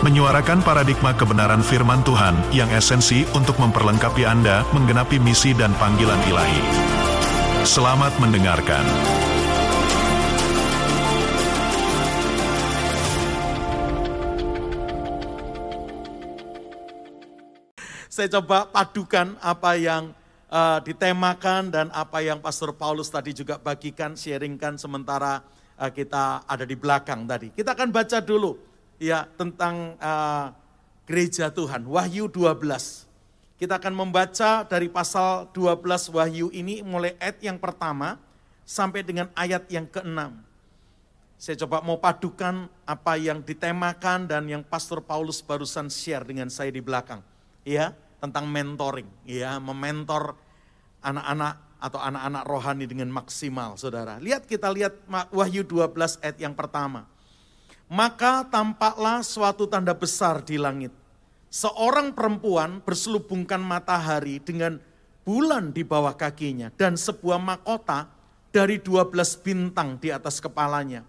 menyuarakan paradigma kebenaran firman Tuhan yang esensi untuk memperlengkapi Anda menggenapi misi dan panggilan ilahi. Selamat mendengarkan. Saya coba padukan apa yang uh, ditemakan dan apa yang Pastor Paulus tadi juga bagikan, sharingkan sementara uh, kita ada di belakang tadi. Kita akan baca dulu ya tentang uh, gereja Tuhan, Wahyu 12. Kita akan membaca dari pasal 12 Wahyu ini mulai ayat yang pertama sampai dengan ayat yang keenam. Saya coba mau padukan apa yang ditemakan dan yang Pastor Paulus barusan share dengan saya di belakang. Ya, tentang mentoring, ya, mementor anak-anak atau anak-anak rohani dengan maksimal, Saudara. Lihat kita lihat Wahyu 12 ayat yang pertama. Maka tampaklah suatu tanda besar di langit. Seorang perempuan berselubungkan matahari dengan bulan di bawah kakinya dan sebuah mahkota dari 12 bintang di atas kepalanya.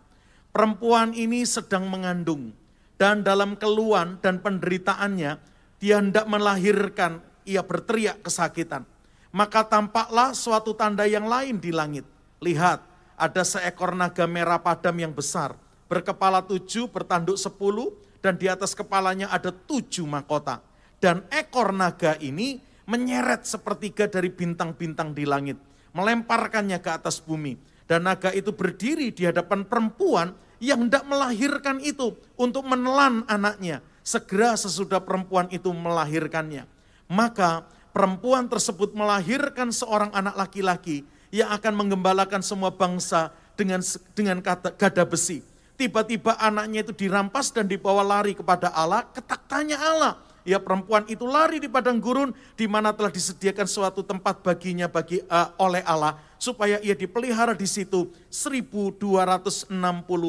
Perempuan ini sedang mengandung dan dalam keluhan dan penderitaannya dia hendak melahirkan, ia berteriak kesakitan. Maka tampaklah suatu tanda yang lain di langit. Lihat, ada seekor naga merah padam yang besar berkepala tujuh, bertanduk sepuluh, dan di atas kepalanya ada tujuh mahkota. Dan ekor naga ini menyeret sepertiga dari bintang-bintang di langit, melemparkannya ke atas bumi. Dan naga itu berdiri di hadapan perempuan yang hendak melahirkan itu untuk menelan anaknya. Segera sesudah perempuan itu melahirkannya. Maka perempuan tersebut melahirkan seorang anak laki-laki yang akan menggembalakan semua bangsa dengan dengan kata gada besi tiba-tiba anaknya itu dirampas dan dibawa lari kepada Allah, ketak tanya Allah. Ya perempuan itu lari di padang gurun di mana telah disediakan suatu tempat baginya bagi uh, oleh Allah supaya ia dipelihara di situ 1260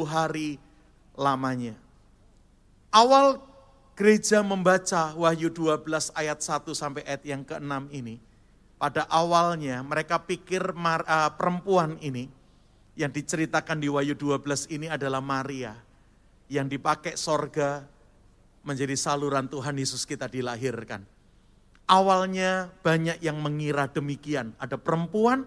hari lamanya. Awal gereja membaca Wahyu 12 ayat 1 sampai ayat yang ke-6 ini. Pada awalnya mereka pikir mar, uh, perempuan ini yang diceritakan di Wahyu 12 ini adalah Maria yang dipakai sorga menjadi saluran Tuhan Yesus kita dilahirkan. Awalnya banyak yang mengira demikian. Ada perempuan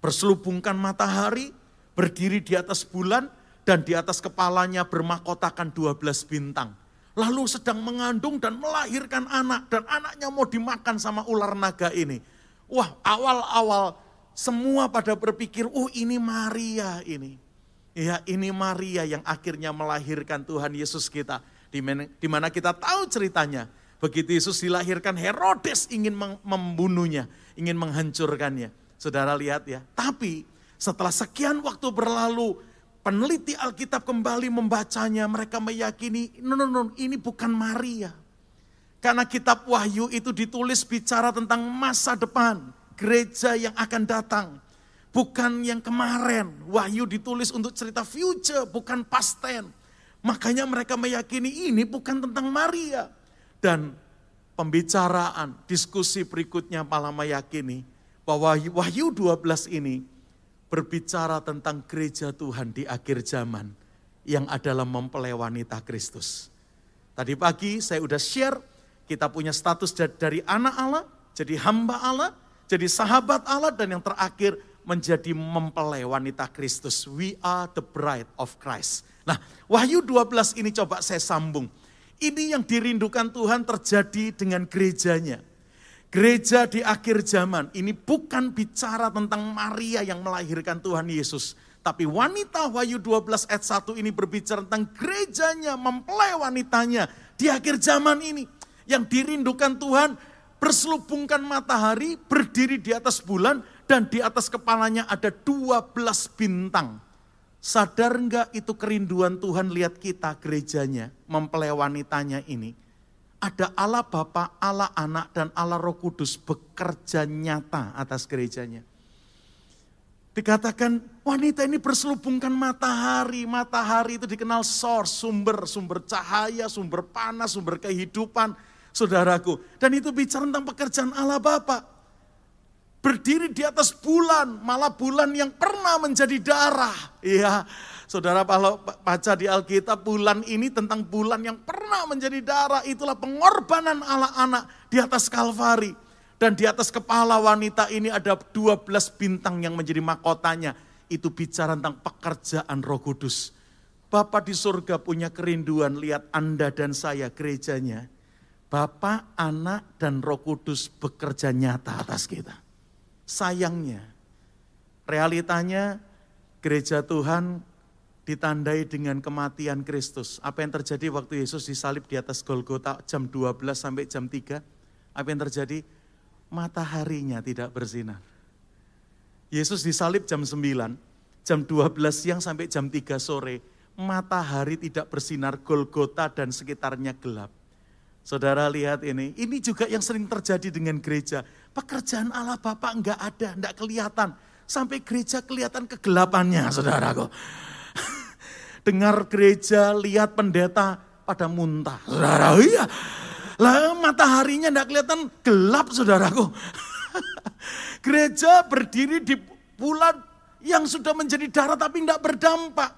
berselubungkan matahari, berdiri di atas bulan, dan di atas kepalanya bermahkotakan 12 bintang. Lalu sedang mengandung dan melahirkan anak, dan anaknya mau dimakan sama ular naga ini. Wah awal-awal semua pada berpikir, oh ini Maria ini. Ya ini Maria yang akhirnya melahirkan Tuhan Yesus kita. Di mana, kita tahu ceritanya. Begitu Yesus dilahirkan, Herodes ingin membunuhnya, ingin menghancurkannya. Saudara lihat ya. Tapi setelah sekian waktu berlalu, peneliti Alkitab kembali membacanya, mereka meyakini, no, no, no, ini bukan Maria. Karena kitab Wahyu itu ditulis bicara tentang masa depan gereja yang akan datang. Bukan yang kemarin, wahyu ditulis untuk cerita future, bukan past tense. Makanya mereka meyakini ini bukan tentang Maria. Dan pembicaraan, diskusi berikutnya malah meyakini bahwa Wahyu 12 ini berbicara tentang gereja Tuhan di akhir zaman yang adalah mempelai wanita Kristus. Tadi pagi saya udah share, kita punya status dari anak Allah, jadi hamba Allah, jadi sahabat Allah dan yang terakhir menjadi mempelai wanita Kristus. We are the bride of Christ. Nah, Wahyu 12 ini coba saya sambung. Ini yang dirindukan Tuhan terjadi dengan gerejanya. Gereja di akhir zaman ini bukan bicara tentang Maria yang melahirkan Tuhan Yesus. Tapi wanita Wahyu 12 ayat 1 ini berbicara tentang gerejanya, mempelai wanitanya di akhir zaman ini. Yang dirindukan Tuhan berselubungkan matahari, berdiri di atas bulan, dan di atas kepalanya ada 12 bintang. Sadar enggak itu kerinduan Tuhan lihat kita gerejanya, mempelai wanitanya ini. ada Allah Bapa, Allah Anak, dan Allah Roh Kudus bekerja nyata atas gerejanya. Dikatakan wanita ini berselubungkan matahari. Matahari itu dikenal source, sumber, sumber cahaya, sumber panas, sumber kehidupan, saudaraku. Dan itu bicara tentang pekerjaan Allah Bapa. Berdiri di atas bulan, malah bulan yang pernah menjadi darah. Iya, saudara kalau baca di Alkitab bulan ini tentang bulan yang pernah menjadi darah. Itulah pengorbanan Allah anak di atas Kalvari. Dan di atas kepala wanita ini ada 12 bintang yang menjadi mahkotanya. Itu bicara tentang pekerjaan roh kudus. Bapak di surga punya kerinduan lihat Anda dan saya gerejanya. Bapak, anak, dan roh kudus bekerja nyata atas kita. Sayangnya, realitanya gereja Tuhan ditandai dengan kematian Kristus. Apa yang terjadi waktu Yesus disalib di atas Golgota jam 12 sampai jam 3? Apa yang terjadi? mataharinya tidak bersinar. Yesus disalib jam 9, jam 12 siang sampai jam 3 sore, matahari tidak bersinar, Golgota dan sekitarnya gelap. Saudara lihat ini, ini juga yang sering terjadi dengan gereja. Pekerjaan Allah Bapak enggak ada, enggak kelihatan. Sampai gereja kelihatan kegelapannya, saudaraku. Dengar gereja, lihat pendeta pada muntah. Saudara, iya lah mataharinya tidak kelihatan gelap saudaraku. Gereja berdiri di bulan yang sudah menjadi darah tapi tidak berdampak.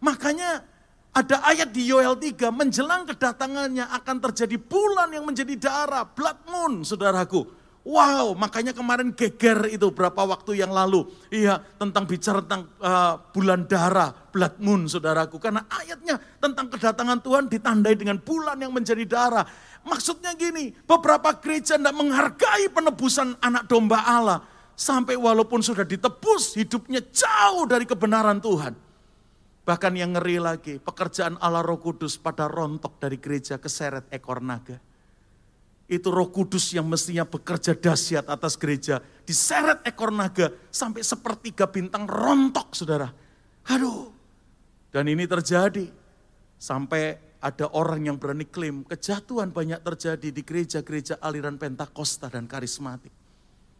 Makanya ada ayat di Yoel 3, menjelang kedatangannya akan terjadi bulan yang menjadi darah, blood moon saudaraku. Wow, makanya kemarin geger itu berapa waktu yang lalu. Iya, tentang bicara tentang uh, bulan darah, blood moon saudaraku. Karena ayatnya tentang kedatangan Tuhan ditandai dengan bulan yang menjadi darah. Maksudnya gini, beberapa gereja tidak menghargai penebusan anak domba Allah. Sampai walaupun sudah ditebus, hidupnya jauh dari kebenaran Tuhan. Bahkan yang ngeri lagi, pekerjaan Allah roh kudus pada rontok dari gereja keseret ekor naga itu roh kudus yang mestinya bekerja dahsyat atas gereja. Diseret ekor naga sampai sepertiga bintang rontok saudara. Aduh. Dan ini terjadi. Sampai ada orang yang berani klaim kejatuhan banyak terjadi di gereja-gereja aliran Pentakosta dan karismatik.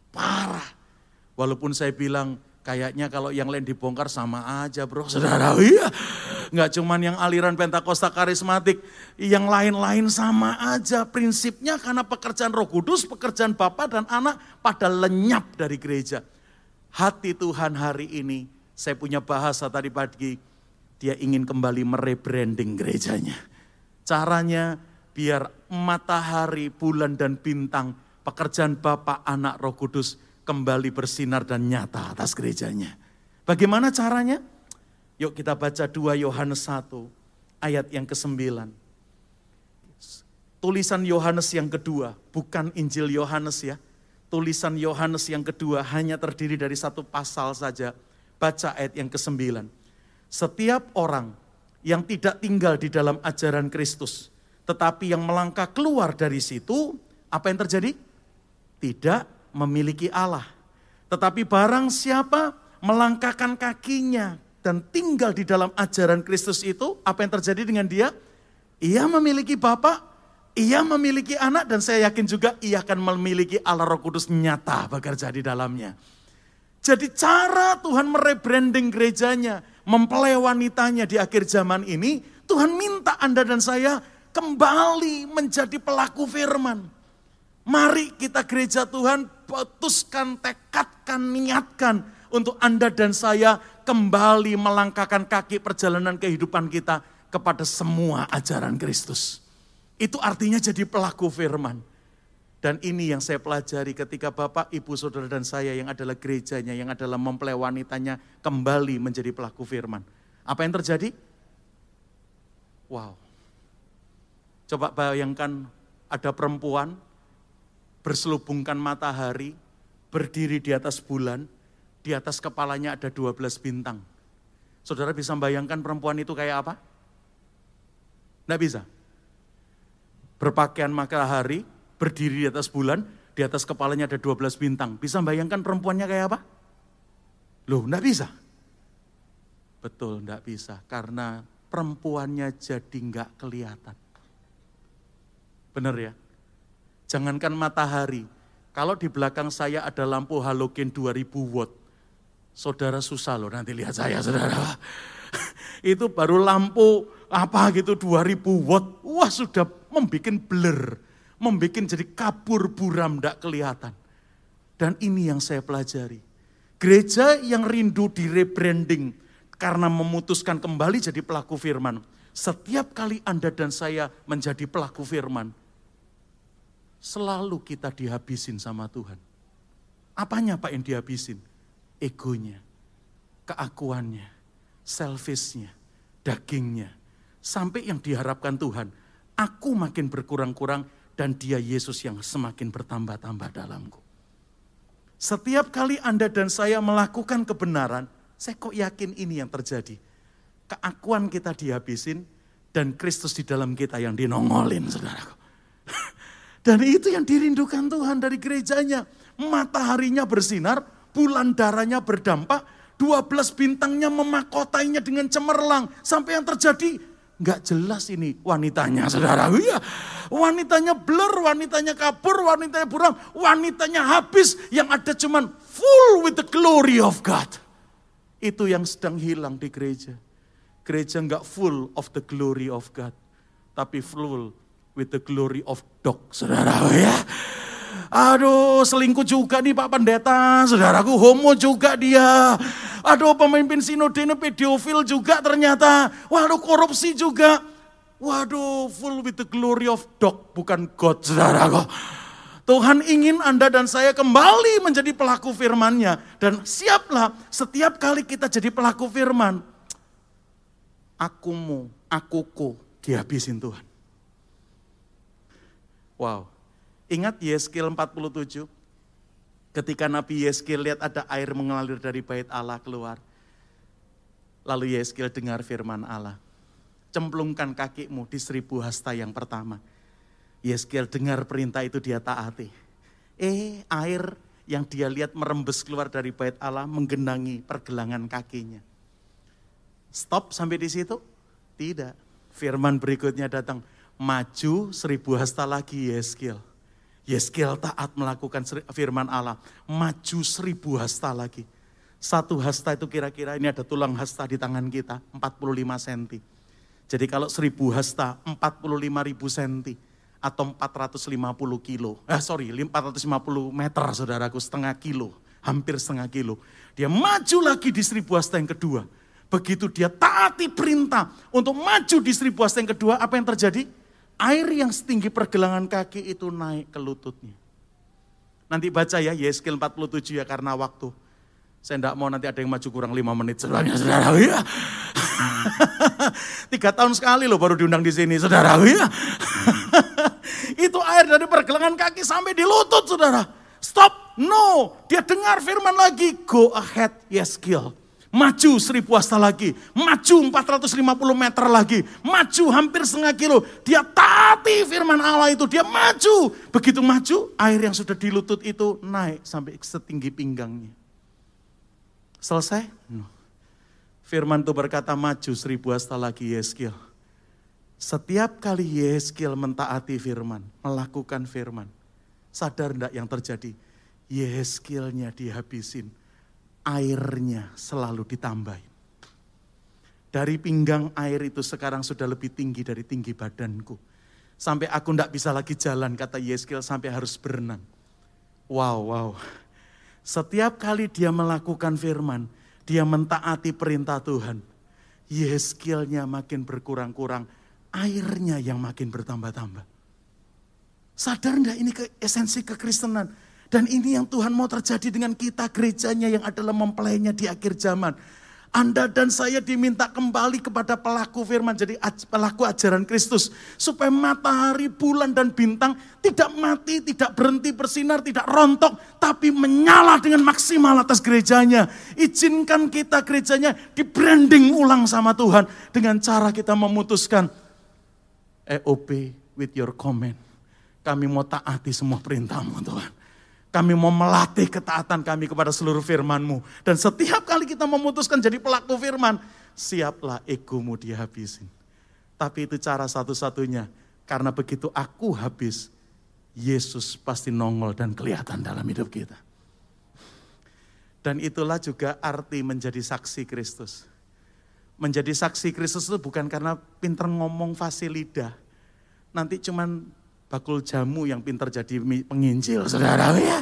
Parah. Walaupun saya bilang kayaknya kalau yang lain dibongkar sama aja bro. Saudara, iya nggak cuman yang aliran Pentakosta karismatik, yang lain-lain sama aja prinsipnya karena pekerjaan Roh Kudus, pekerjaan Bapa dan Anak pada lenyap dari gereja. Hati Tuhan hari ini, saya punya bahasa tadi pagi, dia ingin kembali merebranding gerejanya. Caranya biar matahari, bulan dan bintang, pekerjaan Bapa, Anak, Roh Kudus kembali bersinar dan nyata atas gerejanya. Bagaimana caranya? Yuk kita baca 2 Yohanes 1 ayat yang ke-9. Tulisan Yohanes yang kedua, bukan Injil Yohanes ya. Tulisan Yohanes yang kedua hanya terdiri dari satu pasal saja. Baca ayat yang ke-9. Setiap orang yang tidak tinggal di dalam ajaran Kristus, tetapi yang melangkah keluar dari situ, apa yang terjadi? Tidak memiliki Allah. Tetapi barang siapa melangkahkan kakinya dan tinggal di dalam ajaran Kristus itu, apa yang terjadi dengan dia? Ia memiliki Bapak, ia memiliki anak, dan saya yakin juga ia akan memiliki Allah Roh Kudus nyata bekerja di dalamnya. Jadi cara Tuhan merebranding gerejanya, mempelai wanitanya di akhir zaman ini, Tuhan minta Anda dan saya kembali menjadi pelaku firman. Mari kita gereja Tuhan putuskan, tekadkan, niatkan untuk Anda dan saya kembali melangkahkan kaki perjalanan kehidupan kita kepada semua ajaran Kristus. Itu artinya jadi pelaku firman. Dan ini yang saya pelajari ketika Bapak, Ibu, Saudara, dan saya yang adalah gerejanya, yang adalah mempelai wanitanya kembali menjadi pelaku firman. Apa yang terjadi? Wow. Coba bayangkan ada perempuan berselubungkan matahari, berdiri di atas bulan, di atas kepalanya ada 12 bintang. Saudara bisa bayangkan perempuan itu kayak apa? Tidak bisa. Berpakaian matahari, berdiri di atas bulan, di atas kepalanya ada 12 bintang. Bisa bayangkan perempuannya kayak apa? Loh, tidak bisa. Betul, tidak bisa. Karena perempuannya jadi nggak kelihatan. Benar ya? Jangankan matahari, kalau di belakang saya ada lampu halogen 2000 watt, saudara susah loh nanti lihat saya saudara. Itu baru lampu apa gitu 2000 watt, wah sudah membuat blur, membuat jadi kabur buram tidak kelihatan. Dan ini yang saya pelajari. Gereja yang rindu di rebranding karena memutuskan kembali jadi pelaku firman. Setiap kali Anda dan saya menjadi pelaku firman, selalu kita dihabisin sama Tuhan. Apanya Pak yang dihabisin? Egonya, keakuannya, selfishnya, dagingnya. Sampai yang diharapkan Tuhan, aku makin berkurang-kurang dan dia Yesus yang semakin bertambah-tambah dalamku. Setiap kali Anda dan saya melakukan kebenaran, saya kok yakin ini yang terjadi. Keakuan kita dihabisin dan Kristus di dalam kita yang dinongolin, saudaraku. Dan itu yang dirindukan Tuhan dari gerejanya. Mataharinya bersinar, bulan darahnya berdampak, 12 bintangnya memakotainya dengan cemerlang. Sampai yang terjadi nggak jelas ini wanitanya saudara. Iya, wanitanya blur, wanitanya kabur, wanitanya buram, wanitanya habis. Yang ada cuman full with the glory of God. Itu yang sedang hilang di gereja. Gereja nggak full of the glory of God. Tapi full with the glory of dog, saudara. Ya. Aduh, selingkuh juga nih Pak Pendeta, saudaraku homo juga dia. Aduh, pemimpin sinode ini pedofil juga ternyata. Waduh, korupsi juga. Waduh, full with the glory of dog, bukan God, saudaraku. Tuhan ingin Anda dan saya kembali menjadi pelaku firman-Nya. Dan siaplah setiap kali kita jadi pelaku firman. Akumu, akuku dihabisin Tuhan. Wow, Ingat Yeskel 47? Ketika Nabi Yeskel lihat ada air mengalir dari bait Allah keluar. Lalu Yeskel dengar firman Allah. Cemplungkan kakimu di seribu hasta yang pertama. Yeskel dengar perintah itu dia taati. Eh air yang dia lihat merembes keluar dari bait Allah menggenangi pergelangan kakinya. Stop sampai di situ? Tidak. Firman berikutnya datang. Maju seribu hasta lagi Yeskel Yeskel taat melakukan firman Allah. Maju seribu hasta lagi. Satu hasta itu kira-kira ini ada tulang hasta di tangan kita, 45 cm. Jadi kalau seribu hasta, 45 ribu cm. Atau 450 kilo. Eh sorry, 450 meter saudaraku, setengah kilo. Hampir setengah kilo. Dia maju lagi di seribu hasta yang kedua. Begitu dia taati perintah untuk maju di seribu hasta yang kedua, apa yang terjadi? Air yang setinggi pergelangan kaki itu naik ke lututnya. Nanti baca ya Yeskel 47 ya karena waktu. Saya tidak mau nanti ada yang maju kurang lima menit saudara saudara ya. Tiga tahun sekali loh baru diundang di sini saudara ya. itu air dari pergelangan kaki sampai di lutut saudara. Stop, no. Dia dengar firman lagi. Go ahead, Yeskel. Maju seribu hasta lagi, maju 450 meter lagi, maju hampir setengah kilo. Dia taati firman Allah itu, dia maju. Begitu maju, air yang sudah di lutut itu naik sampai setinggi pinggangnya. Selesai? No. Firman itu berkata maju seribu hasta lagi Yeskiel. Setiap kali Yeskiel mentaati firman, melakukan firman. Sadar enggak yang terjadi? Yeskielnya dihabisin airnya selalu ditambahin. Dari pinggang air itu sekarang sudah lebih tinggi dari tinggi badanku. Sampai aku tidak bisa lagi jalan, kata Yeskel, sampai harus berenang. Wow, wow. Setiap kali dia melakukan firman, dia mentaati perintah Tuhan. Yeskelnya makin berkurang-kurang, airnya yang makin bertambah-tambah. Sadar enggak ini ke esensi kekristenan? Dan ini yang Tuhan mau terjadi dengan kita gerejanya yang adalah mempelainya di akhir zaman. Anda dan saya diminta kembali kepada pelaku firman, jadi pelaku ajaran Kristus. Supaya matahari, bulan, dan bintang tidak mati, tidak berhenti bersinar, tidak rontok. Tapi menyala dengan maksimal atas gerejanya. Izinkan kita gerejanya di branding ulang sama Tuhan. Dengan cara kita memutuskan, EOP with your comment. Kami mau taati semua perintahmu Tuhan. Kami mau melatih ketaatan kami kepada seluruh firman-Mu. Dan setiap kali kita memutuskan jadi pelaku firman, siaplah egomu dihabisin. Tapi itu cara satu-satunya. Karena begitu aku habis, Yesus pasti nongol dan kelihatan dalam hidup kita. Dan itulah juga arti menjadi saksi Kristus. Menjadi saksi Kristus itu bukan karena pinter ngomong fasih lidah. Nanti cuman bakul jamu yang pinter jadi penginjil, saudara ya.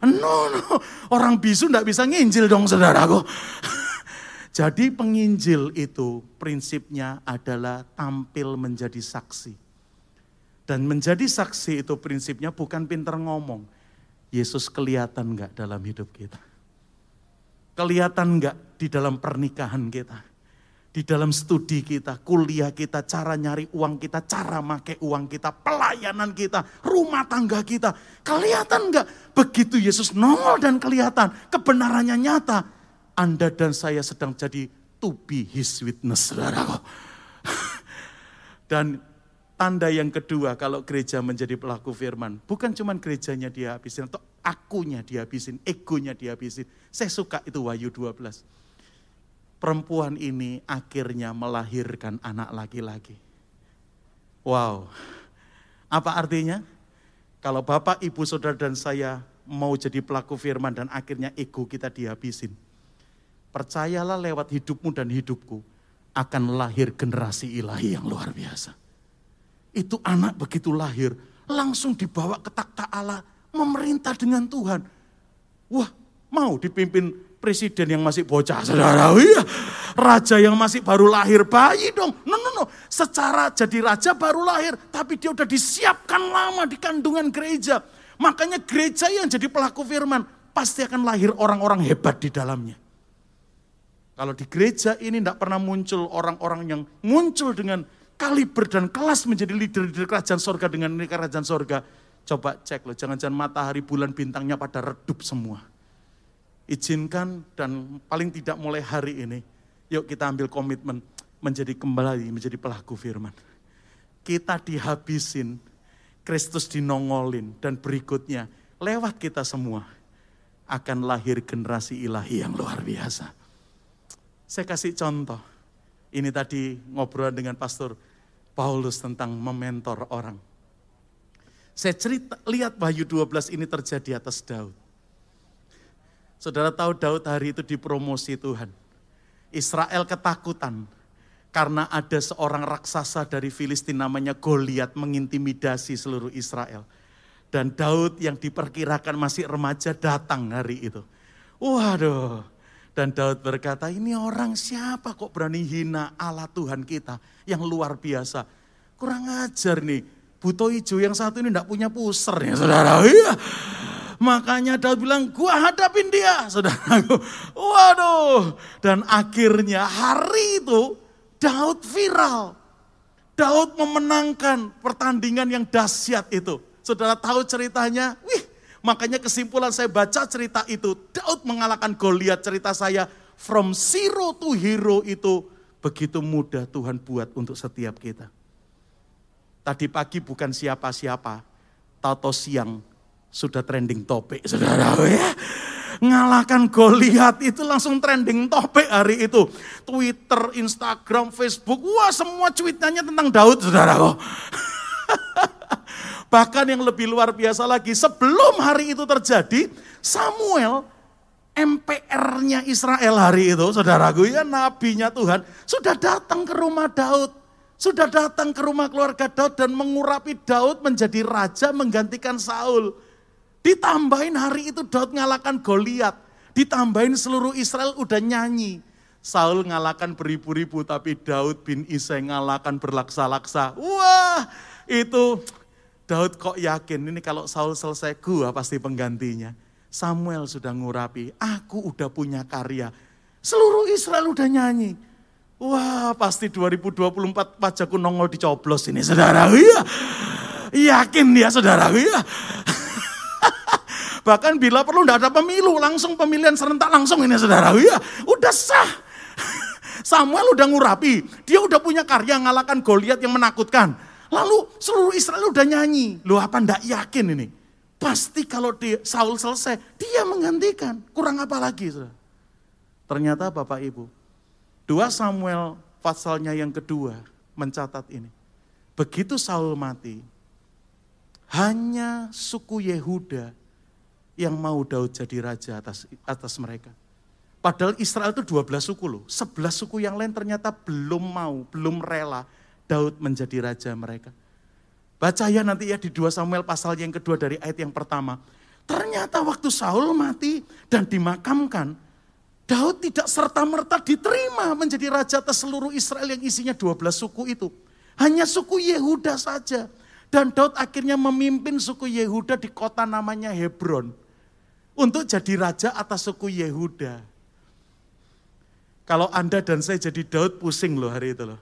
No, no, orang bisu enggak bisa nginjil dong saudaraku. Jadi penginjil itu prinsipnya adalah tampil menjadi saksi. Dan menjadi saksi itu prinsipnya bukan pinter ngomong. Yesus kelihatan enggak dalam hidup kita? Kelihatan enggak di dalam pernikahan kita? Di dalam studi kita, kuliah kita, cara nyari uang kita, cara make uang kita, pelayanan kita, rumah tangga kita. Kelihatan enggak? Begitu Yesus nongol dan kelihatan, kebenarannya nyata. Anda dan saya sedang jadi to be his witness, saudaraku. Dan tanda yang kedua kalau gereja menjadi pelaku firman, bukan cuma gerejanya dia habisin, atau akunya dia habisin, egonya dia habisin. Saya suka itu Wahyu 12 perempuan ini akhirnya melahirkan anak laki-laki. Wow, apa artinya? Kalau bapak, ibu, saudara, dan saya mau jadi pelaku firman dan akhirnya ego kita dihabisin. Percayalah lewat hidupmu dan hidupku akan lahir generasi ilahi yang luar biasa. Itu anak begitu lahir, langsung dibawa ke takhta Allah, memerintah dengan Tuhan. Wah, mau dipimpin presiden yang masih bocah, saudara. Iya, raja yang masih baru lahir, bayi dong. No, no, no. Secara jadi raja baru lahir, tapi dia udah disiapkan lama di kandungan gereja. Makanya gereja yang jadi pelaku firman, pasti akan lahir orang-orang hebat di dalamnya. Kalau di gereja ini tidak pernah muncul orang-orang yang muncul dengan kaliber dan kelas menjadi leader di kerajaan sorga dengan kerajaan sorga. Coba cek loh, jangan-jangan matahari, bulan, bintangnya pada redup semua izinkan dan paling tidak mulai hari ini, yuk kita ambil komitmen menjadi kembali menjadi pelaku firman. Kita dihabisin, Kristus dinongolin dan berikutnya lewat kita semua akan lahir generasi ilahi yang luar biasa. Saya kasih contoh. Ini tadi ngobrol dengan Pastor Paulus tentang mementor orang. Saya cerita, lihat Wahyu 12 ini terjadi atas Daud. Saudara tahu Daud hari itu dipromosi Tuhan. Israel ketakutan karena ada seorang raksasa dari Filistin namanya Goliat mengintimidasi seluruh Israel. Dan Daud yang diperkirakan masih remaja datang hari itu. Waduh. Dan Daud berkata, ini orang siapa kok berani hina Allah Tuhan kita yang luar biasa. Kurang ajar nih, buto hijau yang satu ini tidak punya puser ya saudara. Iya. Makanya Daud bilang, gua hadapin dia, saudaraku. Waduh. Dan akhirnya hari itu Daud viral. Daud memenangkan pertandingan yang dahsyat itu. Saudara tahu ceritanya? Wih, makanya kesimpulan saya baca cerita itu. Daud mengalahkan Goliat cerita saya. From zero to hero itu begitu mudah Tuhan buat untuk setiap kita. Tadi pagi bukan siapa-siapa. Tato siang sudah trending topik saudara ya. Ngalahkan Goliat itu langsung trending topik hari itu. Twitter, Instagram, Facebook, wah semua cuitannya tentang Daud saudara Bahkan yang lebih luar biasa lagi, sebelum hari itu terjadi, Samuel MPR-nya Israel hari itu, saudaraku ya nabinya Tuhan, sudah datang ke rumah Daud. Sudah datang ke rumah keluarga Daud dan mengurapi Daud menjadi raja menggantikan Saul. Ditambahin hari itu Daud ngalahkan Goliat. Ditambahin seluruh Israel udah nyanyi. Saul ngalahkan beribu-ribu tapi Daud bin Isai ngalahkan berlaksa-laksa. Wah itu Daud kok yakin ini kalau Saul selesai gua pasti penggantinya. Samuel sudah ngurapi, aku udah punya karya. Seluruh Israel udah nyanyi. Wah pasti 2024 pajakku nongol dicoblos ini saudara. Iya. Yakin dia saudara. Iya. Bahkan bila perlu tidak ada pemilu, langsung pemilihan serentak langsung ini saudara. Ya, udah sah. Samuel udah ngurapi, dia udah punya karya ngalahkan Goliat yang menakutkan. Lalu seluruh Israel udah nyanyi. Lu apa ndak yakin ini? Pasti kalau dia, Saul selesai, dia menggantikan. Kurang apa lagi? Saudara? Ternyata Bapak Ibu, 2 Samuel pasalnya yang kedua mencatat ini. begitu Saul mati, hanya suku Yehuda yang mau Daud jadi raja atas atas mereka. Padahal Israel itu 12 suku loh. 11 suku yang lain ternyata belum mau, belum rela Daud menjadi raja mereka. Baca ya nanti ya di 2 Samuel pasal yang kedua dari ayat yang pertama. Ternyata waktu Saul mati dan dimakamkan, Daud tidak serta-merta diterima menjadi raja atas seluruh Israel yang isinya 12 suku itu. Hanya suku Yehuda saja. Dan Daud akhirnya memimpin suku Yehuda di kota namanya Hebron. Untuk jadi raja atas suku Yehuda. Kalau Anda dan saya jadi Daud pusing loh hari itu loh.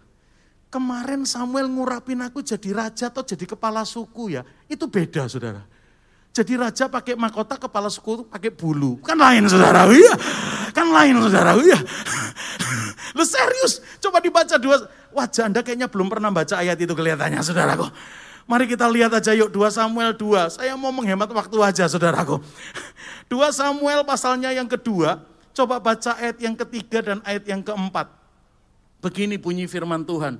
Kemarin Samuel ngurapin aku jadi raja atau jadi kepala suku ya. Itu beda saudara. Jadi raja pakai mahkota, kepala suku pakai bulu. Kan lain saudara, iya. Kan lain saudara, iya. Lu serius, coba dibaca dua. Wajah Anda kayaknya belum pernah baca ayat itu kelihatannya saudaraku. Mari kita lihat aja yuk 2 Samuel 2. Saya mau menghemat waktu aja saudaraku. 2 Samuel pasalnya yang kedua Coba baca ayat yang ketiga dan ayat yang keempat. Begini bunyi firman Tuhan.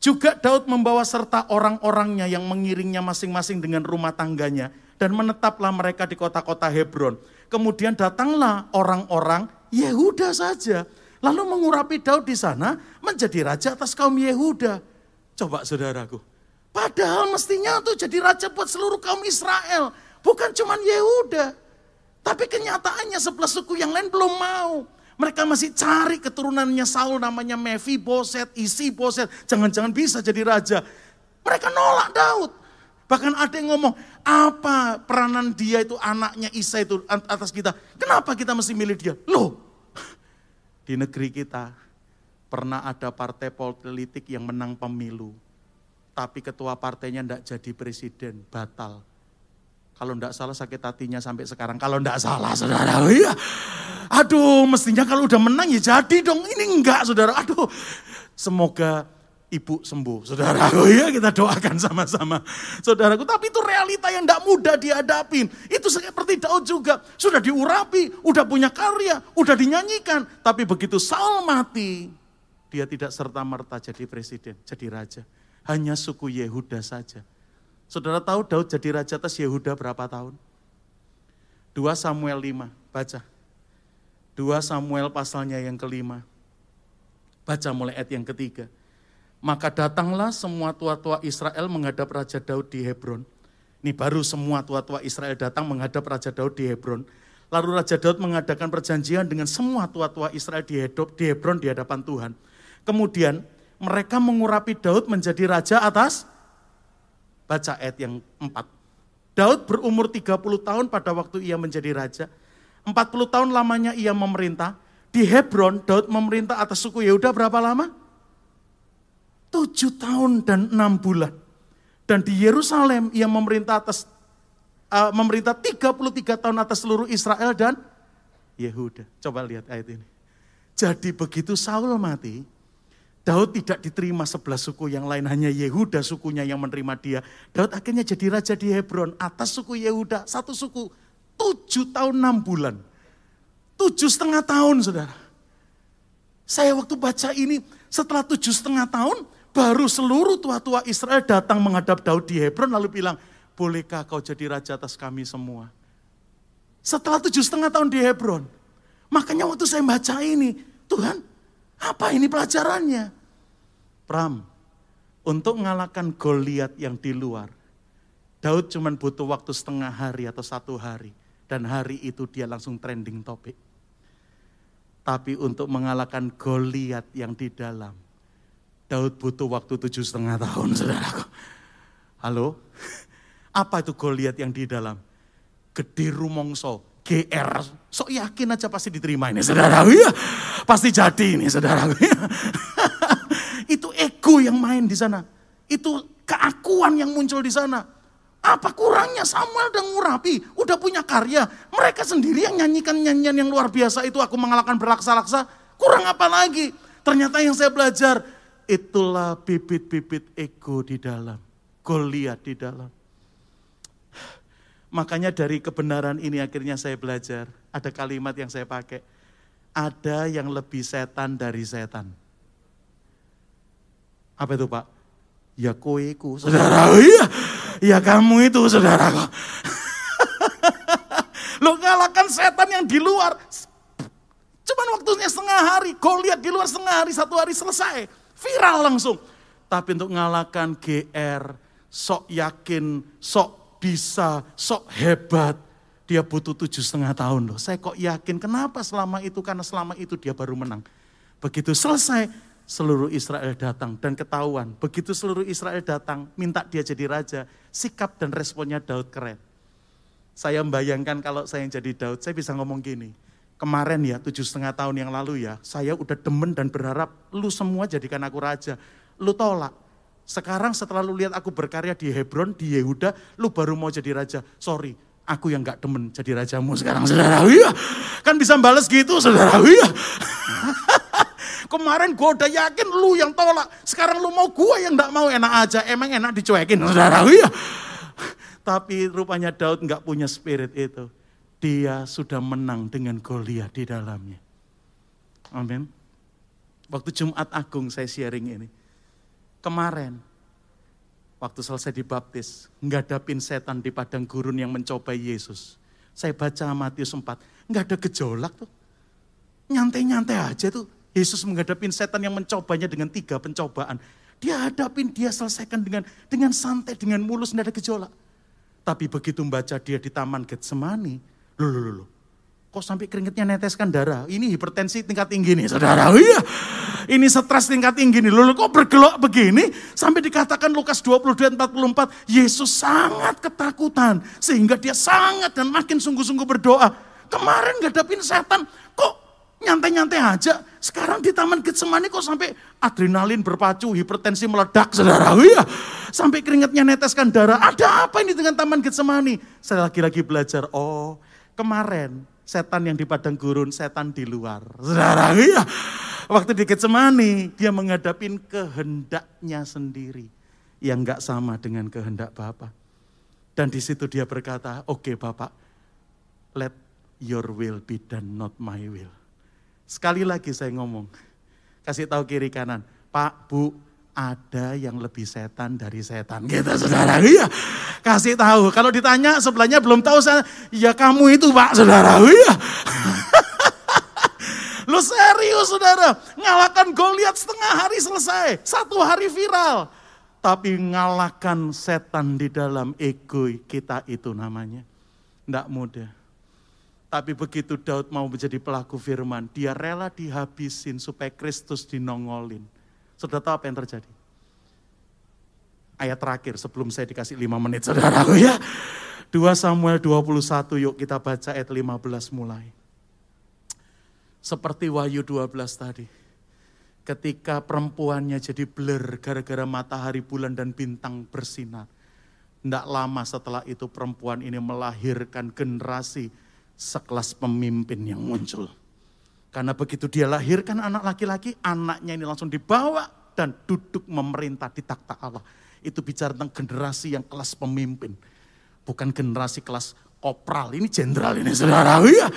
Juga Daud membawa serta orang-orangnya yang mengiringnya masing-masing dengan rumah tangganya. Dan menetaplah mereka di kota-kota Hebron. Kemudian datanglah orang-orang Yehuda saja. Lalu mengurapi Daud di sana menjadi raja atas kaum Yehuda. Coba saudaraku. Padahal mestinya itu jadi raja buat seluruh kaum Israel. Bukan cuma Yehuda. Tapi kenyataannya sebelah suku yang lain belum mau. Mereka masih cari keturunannya Saul namanya Mevi Boset, Isi Boset. Jangan-jangan bisa jadi raja. Mereka nolak Daud. Bahkan ada yang ngomong, apa peranan dia itu anaknya Isa itu atas kita. Kenapa kita mesti milih dia? Loh, di negeri kita pernah ada partai politik yang menang pemilu. Tapi ketua partainya tidak jadi presiden, batal. Kalau enggak salah sakit hatinya sampai sekarang. Kalau enggak salah saudara, iya. Aduh mestinya kalau udah menang ya jadi dong. Ini enggak saudara, aduh. Semoga ibu sembuh. Saudara, oh iya kita doakan sama-sama. Saudaraku, tapi itu realita yang enggak mudah dihadapin. Itu seperti Daud juga. Sudah diurapi, udah punya karya, udah dinyanyikan. Tapi begitu Saul mati, dia tidak serta-merta jadi presiden, jadi raja. Hanya suku Yehuda saja Saudara tahu Daud jadi raja atas Yehuda berapa tahun? 2 Samuel 5, baca. 2 Samuel pasalnya yang kelima. Baca mulai ayat yang ketiga. Maka datanglah semua tua-tua Israel menghadap Raja Daud di Hebron. Ini baru semua tua-tua Israel datang menghadap Raja Daud di Hebron. Lalu Raja Daud mengadakan perjanjian dengan semua tua-tua Israel di Hebron di hadapan Tuhan. Kemudian mereka mengurapi Daud menjadi raja atas Baca ayat yang 4. Daud berumur 30 tahun pada waktu ia menjadi raja. 40 tahun lamanya ia memerintah. Di Hebron, Daud memerintah atas suku Yehuda berapa lama? 7 tahun dan 6 bulan. Dan di Yerusalem ia memerintah atas uh, memerintah 33 tahun atas seluruh Israel dan Yehuda. Coba lihat ayat ini. Jadi begitu Saul mati, Daud tidak diterima sebelah suku yang lain, hanya Yehuda sukunya yang menerima dia. Daud akhirnya jadi raja di Hebron, atas suku Yehuda, satu suku, tujuh tahun enam bulan. Tujuh setengah tahun, saudara. Saya waktu baca ini, setelah tujuh setengah tahun, baru seluruh tua-tua Israel datang menghadap Daud di Hebron, lalu bilang, bolehkah kau jadi raja atas kami semua? Setelah tujuh setengah tahun di Hebron. Makanya waktu saya baca ini, Tuhan, apa ini pelajarannya? Pram, untuk mengalahkan Goliat yang di luar, Daud cuma butuh waktu setengah hari atau satu hari. Dan hari itu dia langsung trending topik. Tapi untuk mengalahkan Goliat yang di dalam, Daud butuh waktu tujuh setengah tahun, saudaraku. Halo? Apa itu Goliat yang di dalam? Gede rumongso, GR. Sok yakin aja pasti diterima ini, saudara. Ya, pasti jadi ini, saudara. itu ego yang main di sana. Itu keakuan yang muncul di sana. Apa kurangnya Samuel dan ngurapi, udah punya karya. Mereka sendiri yang nyanyikan nyanyian yang luar biasa itu aku mengalahkan berlaksa-laksa. Kurang apa lagi? Ternyata yang saya belajar, itulah bibit-bibit ego di dalam. Goliat di dalam. Makanya dari kebenaran ini akhirnya saya belajar. Ada kalimat yang saya pakai. Ada yang lebih setan dari setan. Apa itu Pak? Ya koeku, saudara. Iya, ya kamu itu, saudara. Lo ngalahkan setan yang di luar. Cuman waktunya setengah hari. Goliat di luar setengah hari, satu hari selesai. Viral langsung. Tapi untuk ngalahkan GR, sok yakin, sok bisa, sok hebat. Dia butuh tujuh setengah tahun loh. Saya kok yakin kenapa selama itu, karena selama itu dia baru menang. Begitu selesai, seluruh Israel datang dan ketahuan. Begitu seluruh Israel datang, minta dia jadi raja. Sikap dan responnya Daud keren. Saya membayangkan kalau saya yang jadi Daud, saya bisa ngomong gini. Kemarin ya, tujuh setengah tahun yang lalu ya, saya udah demen dan berharap lu semua jadikan aku raja. Lu tolak. Sekarang setelah lu lihat aku berkarya di Hebron, di Yehuda, lu baru mau jadi raja. Sorry, aku yang gak demen jadi rajamu sekarang saudara. Iya, kan bisa balas gitu saudara. Iya. Kemarin gue udah yakin lu yang tolak. Sekarang lu mau gue yang gak mau enak aja. Emang enak dicuekin saudara. Iya. Tapi rupanya Daud gak punya spirit itu. Dia sudah menang dengan Goliat di dalamnya. Amin. Waktu Jumat Agung saya sharing ini. Kemarin waktu selesai dibaptis, ngadapin setan di padang gurun yang mencobai Yesus. Saya baca Matius 4, nggak ada gejolak tuh. Nyantai-nyantai aja tuh. Yesus menghadapin setan yang mencobanya dengan tiga pencobaan. Dia hadapin, dia selesaikan dengan dengan santai, dengan mulus, nggak ada gejolak. Tapi begitu membaca dia di Taman Getsemani, loh, loh, loh, Kok sampai keringetnya neteskan darah? Ini hipertensi tingkat tinggi nih saudara. Oh iya, ini stres tingkat tinggi nih. Lalu kok bergelok begini? Sampai dikatakan Lukas 22, 44, Yesus sangat ketakutan. Sehingga dia sangat dan makin sungguh-sungguh berdoa. Kemarin gak dapin setan, kok nyantai-nyantai aja. Sekarang di Taman Getsemani kok sampai adrenalin berpacu, hipertensi meledak saudara. Iya, sampai keringetnya neteskan darah. Ada apa ini dengan Taman Getsemani? Saya lagi-lagi belajar, oh kemarin setan yang di padang gurun, setan di luar. Saudara, iya. Waktu di Getsemani, dia menghadapin kehendaknya sendiri. Yang gak sama dengan kehendak Bapak. Dan di situ dia berkata, oke okay, Bapak, let your will be done, not my will. Sekali lagi saya ngomong, kasih tahu kiri kanan, Pak, Bu, ada yang lebih setan dari setan. Gitu saudara. Iya. Kasih tahu. Kalau ditanya sebelahnya belum tahu saya. Ya kamu itu pak saudara. Iya. Lu serius saudara. Ngalahkan Goliat setengah hari selesai. Satu hari viral. Tapi ngalahkan setan di dalam ego kita itu namanya. Tidak mudah. Tapi begitu Daud mau menjadi pelaku firman, dia rela dihabisin supaya Kristus dinongolin. Sudah tahu apa yang terjadi? Ayat terakhir sebelum saya dikasih lima menit saudaraku ya. 2 Samuel 21 yuk kita baca ayat 15 mulai. Seperti Wahyu 12 tadi. Ketika perempuannya jadi blur gara-gara matahari, bulan dan bintang bersinar. Tidak lama setelah itu perempuan ini melahirkan generasi sekelas pemimpin yang muncul. Karena begitu dia lahirkan anak laki-laki, anaknya ini langsung dibawa dan duduk memerintah di takhta Allah. Itu bicara tentang generasi yang kelas pemimpin. Bukan generasi kelas kopral, ini jenderal ini saudara. Iya.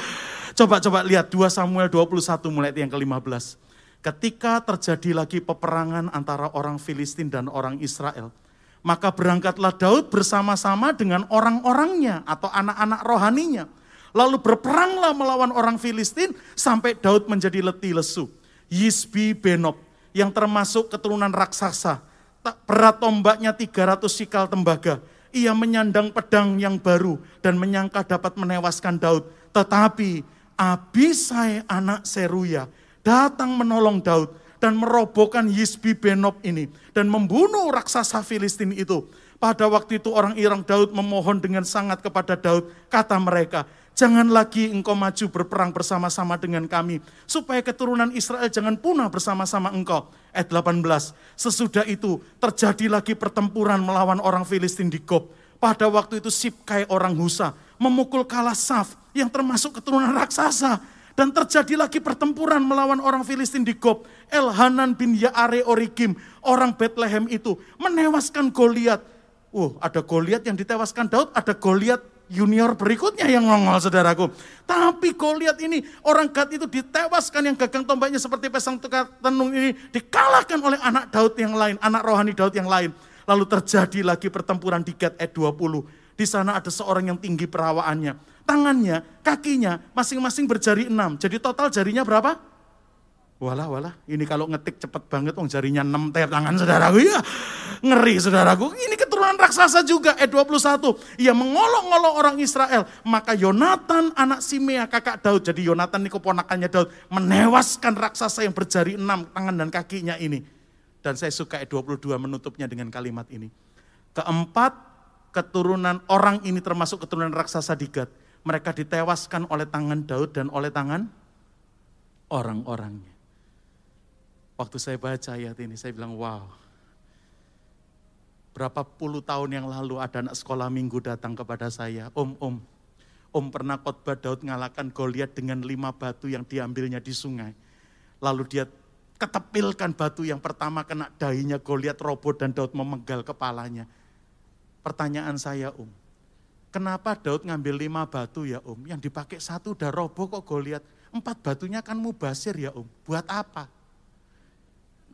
Coba-coba lihat 2 Samuel 21 mulai yang ke-15. Ketika terjadi lagi peperangan antara orang Filistin dan orang Israel, maka berangkatlah Daud bersama-sama dengan orang-orangnya atau anak-anak rohaninya Lalu berperanglah melawan orang Filistin sampai Daud menjadi letih lesu. Yisbi Benob yang termasuk keturunan raksasa. Tak berat tombaknya 300 sikal tembaga. Ia menyandang pedang yang baru dan menyangka dapat menewaskan Daud. Tetapi Abisai anak Seruya datang menolong Daud dan merobohkan Yisbi Benob ini dan membunuh raksasa Filistin itu. Pada waktu itu orang Irang Daud memohon dengan sangat kepada Daud. Kata mereka, Jangan lagi engkau maju berperang bersama-sama dengan kami. Supaya keturunan Israel jangan punah bersama-sama engkau. Ayat 18. Sesudah itu terjadi lagi pertempuran melawan orang Filistin di Gob. Pada waktu itu Sipkai orang Husa memukul kalah Saf yang termasuk keturunan raksasa. Dan terjadi lagi pertempuran melawan orang Filistin di Gob. Elhanan bin Yaare Orikim, orang Bethlehem itu menewaskan Goliat. Wow, ada Goliat yang ditewaskan Daud, ada Goliat junior berikutnya yang ngongol saudaraku. Tapi Goliat ini orang Gad itu ditewaskan yang gagang tombaknya seperti pesang tukar tenung ini dikalahkan oleh anak Daud yang lain, anak rohani Daud yang lain. Lalu terjadi lagi pertempuran di Gad ayat 20. Di sana ada seorang yang tinggi perawaannya. Tangannya, kakinya masing-masing berjari enam. Jadi total jarinya berapa? Walah, walah, ini kalau ngetik cepet banget, wong jarinya 6 ter tangan saudaraku ya. Ngeri saudaraku, ini keturunan raksasa juga, eh 21. Ia mengolok-ngolok orang Israel. Maka Yonatan anak Simea kakak Daud, jadi Yonatan ini keponakannya Daud, menewaskan raksasa yang berjari 6 tangan dan kakinya ini. Dan saya suka ayat 22 menutupnya dengan kalimat ini. Keempat, keturunan orang ini termasuk keturunan raksasa di. Mereka ditewaskan oleh tangan Daud dan oleh tangan orang-orangnya. Waktu saya baca ayat ini, saya bilang, wow. Berapa puluh tahun yang lalu ada anak sekolah minggu datang kepada saya, Om, Om, Om pernah khotbah Daud ngalahkan Goliat dengan lima batu yang diambilnya di sungai. Lalu dia ketepilkan batu yang pertama kena dahinya Goliat robot dan Daud memenggal kepalanya. Pertanyaan saya Om, kenapa Daud ngambil lima batu ya Om? Yang dipakai satu udah roboh kok Goliat. Empat batunya kan mubasir ya Om. Buat apa?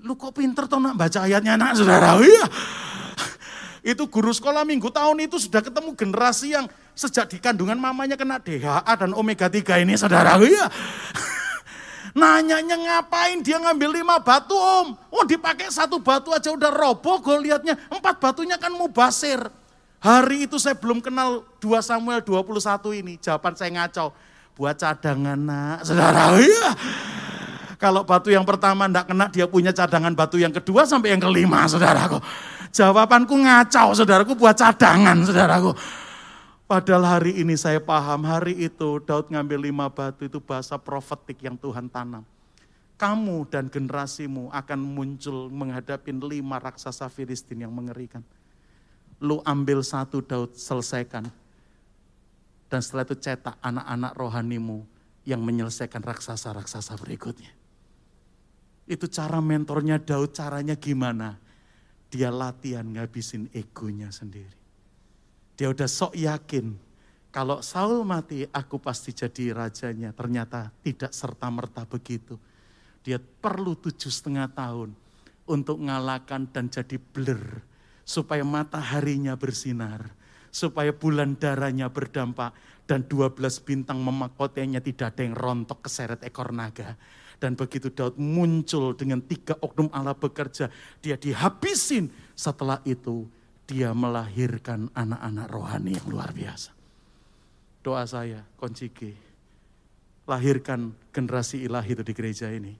Lu kok pinter toh nak baca ayatnya nak saudara? Iya. Itu guru sekolah minggu tahun itu sudah ketemu generasi yang sejak di kandungan mamanya kena DHA dan omega 3 ini saudara. Iya. Nanyanya ngapain dia ngambil lima batu om. Oh dipakai satu batu aja udah roboh gue liatnya. Empat batunya kan mubasir. Hari itu saya belum kenal 2 Samuel 21 ini. Jawaban saya ngacau. Buat cadangan nak. Saudara, iya. Kalau batu yang pertama tidak kena, dia punya cadangan batu yang kedua sampai yang kelima, saudaraku. Jawabanku ngacau, saudaraku, buat cadangan, saudaraku. Padahal hari ini saya paham, hari itu Daud ngambil lima batu, itu bahasa profetik yang Tuhan tanam. Kamu dan generasimu akan muncul menghadapi lima raksasa Filistin yang mengerikan. Lu ambil satu Daud, selesaikan. Dan setelah itu cetak anak-anak rohanimu yang menyelesaikan raksasa-raksasa berikutnya. Itu cara mentornya Daud, caranya gimana? Dia latihan ngabisin egonya sendiri. Dia udah sok yakin, kalau Saul mati aku pasti jadi rajanya. Ternyata tidak serta-merta begitu. Dia perlu tujuh setengah tahun untuk ngalahkan dan jadi blur. Supaya mataharinya bersinar. Supaya bulan darahnya berdampak. Dan dua belas bintang memakotenya tidak ada yang rontok keseret ekor naga dan begitu Daud muncul dengan tiga oknum Allah bekerja, dia dihabisin. Setelah itu dia melahirkan anak-anak rohani yang luar biasa. Doa saya, Konciki, lahirkan generasi ilahi itu di gereja ini.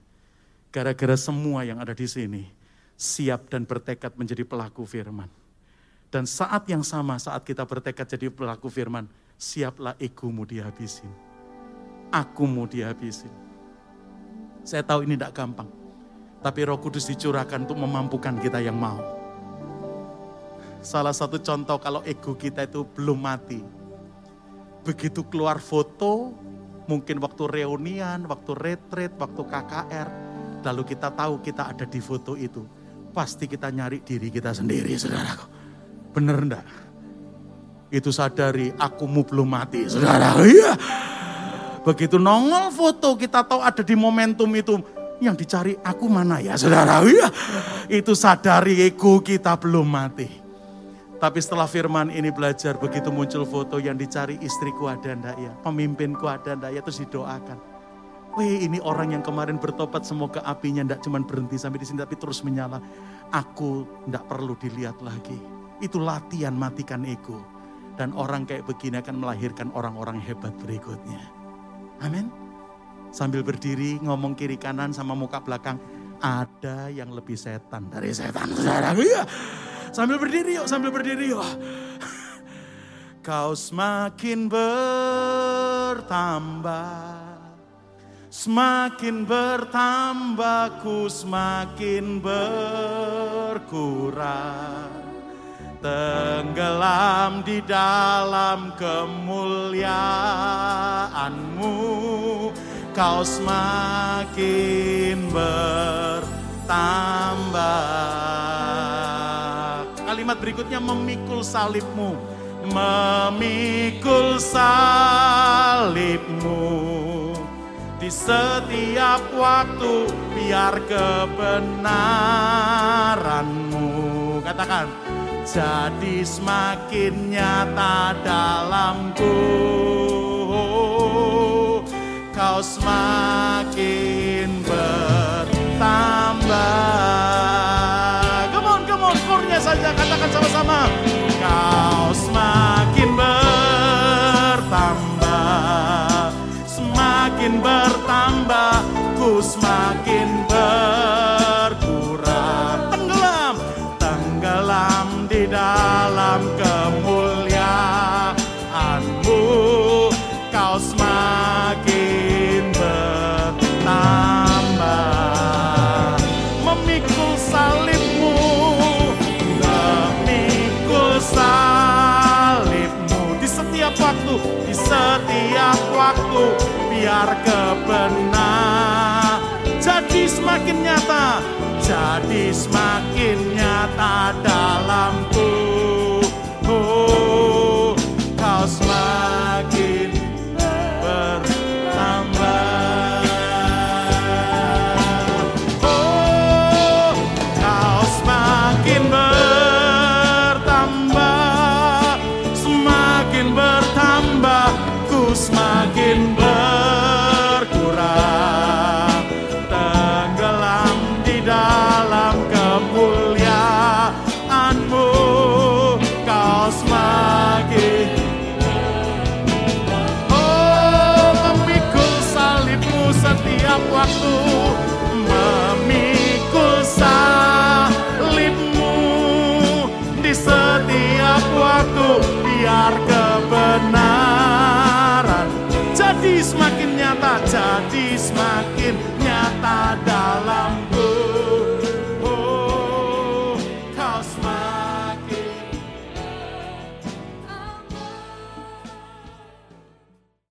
Gara-gara semua yang ada di sini, siap dan bertekad menjadi pelaku firman. Dan saat yang sama, saat kita bertekad jadi pelaku firman, siaplah egomu dihabisin. Akumu dihabisin saya tahu ini tidak gampang. Tapi roh kudus dicurahkan untuk memampukan kita yang mau. Salah satu contoh kalau ego kita itu belum mati. Begitu keluar foto, mungkin waktu reunian, waktu retreat, waktu KKR. Lalu kita tahu kita ada di foto itu. Pasti kita nyari diri kita sendiri, saudaraku. Bener enggak? Itu sadari, akumu belum mati, saudara. Iya. Begitu nongol foto kita tahu ada di momentum itu. Yang dicari aku mana ya saudara? Ya, itu sadari ego kita belum mati. Tapi setelah firman ini belajar begitu muncul foto yang dicari istriku ada ndak ya, pemimpinku ada ndak ya, terus didoakan. Wih ini orang yang kemarin bertobat semoga apinya ndak cuma berhenti sampai di sini tapi terus menyala. Aku ndak perlu dilihat lagi. Itu latihan matikan ego. Dan orang kayak begini akan melahirkan orang-orang hebat berikutnya. Amin. Sambil berdiri ngomong kiri kanan sama muka belakang. Ada yang lebih setan dari setan saudara. Ya. Sambil berdiri yuk, sambil berdiri yuk. Kau semakin bertambah. Semakin bertambah ku semakin berkurang tenggelam di dalam kemuliaanmu. Kau semakin bertambah. Kalimat berikutnya memikul salibmu memikul salibmu. Di setiap waktu biar kebenaranmu. Katakan jadi semakin nyata dalamku. Kau semakin bertambah. Come on come on saja katakan sama-sama. semakin nyata, jadi semakin nyata dalamku.